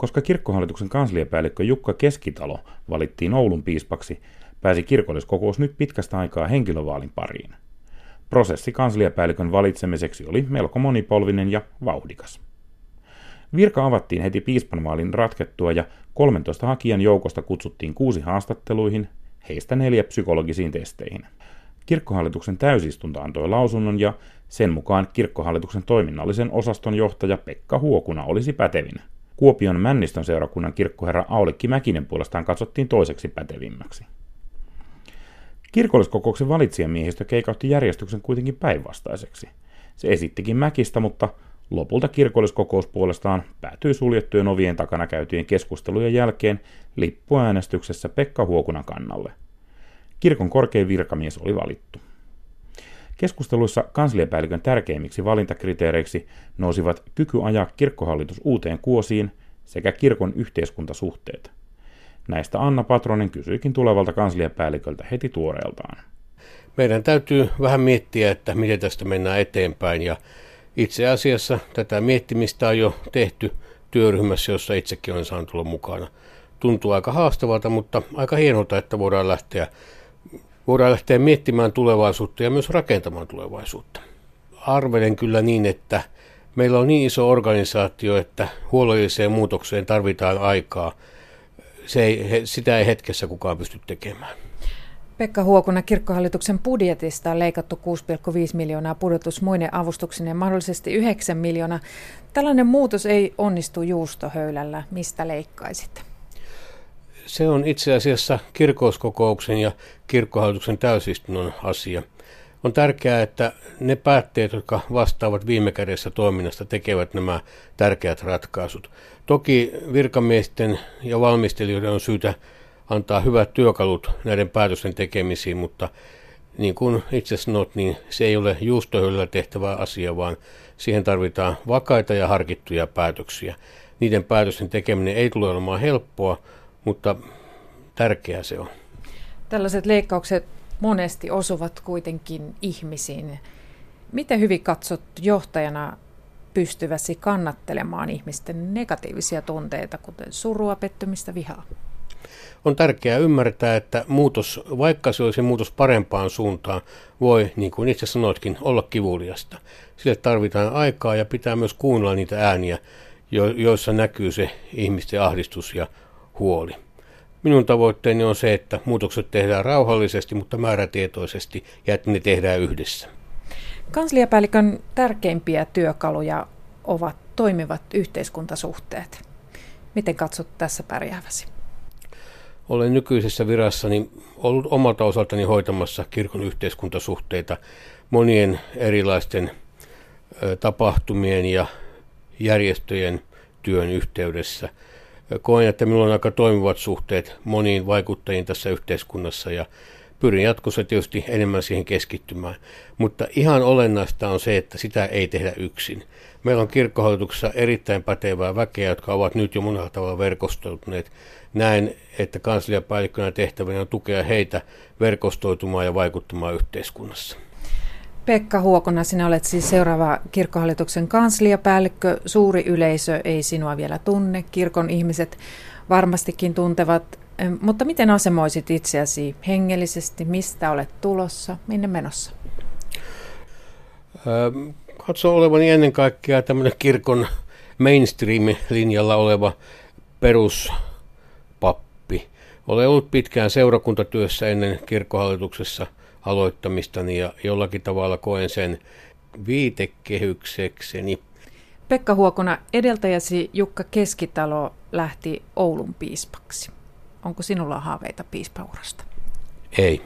Koska kirkkohallituksen kansliapäällikkö Jukka Keskitalo valittiin Oulun piispaksi, pääsi kirkolliskokous nyt pitkästä aikaa henkilövaalin pariin. Prosessi kansliapäällikön valitsemiseksi oli melko monipolvinen ja vauhdikas. Virka avattiin heti piispanvaalin ratkettua ja 13 hakijan joukosta kutsuttiin kuusi haastatteluihin, heistä neljä psykologisiin testeihin. Kirkkohallituksen täysistunto antoi lausunnon ja sen mukaan kirkkohallituksen toiminnallisen osaston johtaja Pekka Huokuna olisi pätevin. Kuopion Männistön seurakunnan kirkkoherra Aulikki Mäkinen puolestaan katsottiin toiseksi pätevimmäksi. Kirkolliskokouksen valitsijamiehistö keikautti järjestyksen kuitenkin päinvastaiseksi. Se esittikin Mäkistä, mutta lopulta kirkolliskokous puolestaan päätyi suljettujen ovien takana käytyjen keskustelujen jälkeen lippuäänestyksessä Pekka Huokunan kannalle. Kirkon korkein virkamies oli valittu. Keskusteluissa kansliapäällikön tärkeimmiksi valintakriteereiksi nousivat kyky ajaa kirkkohallitus uuteen kuosiin sekä kirkon yhteiskuntasuhteet. Näistä Anna Patronen kysyikin tulevalta kansliapäälliköltä heti tuoreeltaan. Meidän täytyy vähän miettiä, että miten tästä mennään eteenpäin ja itse asiassa tätä miettimistä on jo tehty työryhmässä, jossa itsekin olen saanut olla mukana. Tuntuu aika haastavalta, mutta aika hienolta, että voidaan lähteä, voidaan lähteä miettimään tulevaisuutta ja myös rakentamaan tulevaisuutta. Arvelen kyllä niin, että meillä on niin iso organisaatio, että huolelliseen muutokseen tarvitaan aikaa – se ei, sitä ei hetkessä kukaan pysty tekemään. Pekka Huokuna, kirkkohallituksen budjetista on leikattu 6,5 miljoonaa pudotus muinen avustuksineen mahdollisesti 9 miljoonaa. Tällainen muutos ei onnistu juustohöylällä. Mistä leikkaisit? Se on itse asiassa kirkouskokouksen ja kirkkohallituksen täysistunnon asia. On tärkeää, että ne päätteet, jotka vastaavat viime kädessä toiminnasta, tekevät nämä tärkeät ratkaisut. Toki virkamiesten ja valmistelijoiden on syytä antaa hyvät työkalut näiden päätösten tekemisiin, mutta niin kuin itse sanot, niin se ei ole juustohöllä tehtävä asia, vaan siihen tarvitaan vakaita ja harkittuja päätöksiä. Niiden päätösten tekeminen ei tule olemaan helppoa, mutta tärkeää se on. Tällaiset leikkaukset monesti osuvat kuitenkin ihmisiin. Miten hyvin katsot johtajana pystyväsi kannattelemaan ihmisten negatiivisia tunteita, kuten surua, pettymistä, vihaa? On tärkeää ymmärtää, että muutos, vaikka se olisi muutos parempaan suuntaan, voi, niin kuin itse sanoitkin, olla kivuliasta. Sille tarvitaan aikaa ja pitää myös kuunnella niitä ääniä, joissa näkyy se ihmisten ahdistus ja huoli. Minun tavoitteeni on se, että muutokset tehdään rauhallisesti, mutta määrätietoisesti ja että ne tehdään yhdessä. Kansliapäällikön tärkeimpiä työkaluja ovat toimivat yhteiskuntasuhteet. Miten katsot tässä pärjääväsi? Olen nykyisessä virassani ollut omalta osaltani hoitamassa kirkon yhteiskuntasuhteita monien erilaisten tapahtumien ja järjestöjen työn yhteydessä – koen, että minulla on aika toimivat suhteet moniin vaikuttajiin tässä yhteiskunnassa ja pyrin jatkossa tietysti enemmän siihen keskittymään. Mutta ihan olennaista on se, että sitä ei tehdä yksin. Meillä on kirkkohallituksessa erittäin pätevää väkeä, jotka ovat nyt jo monella tavalla verkostoituneet. Näen, että kansliapäällikkönä tehtävänä on tukea heitä verkostoitumaan ja vaikuttamaan yhteiskunnassa. Pekka Huokona, sinä olet siis seuraava kirkkohallituksen kansliapäällikkö. Suuri yleisö ei sinua vielä tunne, kirkon ihmiset varmastikin tuntevat. Mutta miten asemoisit itseäsi hengellisesti? Mistä olet tulossa? Minne menossa? katso olevani ennen kaikkea tämmöinen kirkon mainstream-linjalla oleva peruspappi. Olen ollut pitkään seurakuntatyössä ennen kirkkohallituksessa – aloittamistani ja jollakin tavalla koen sen viitekehyksekseni. Pekka Huokona, edeltäjäsi Jukka Keskitalo lähti Oulun piispaksi. Onko sinulla haaveita piispaurasta? Ei.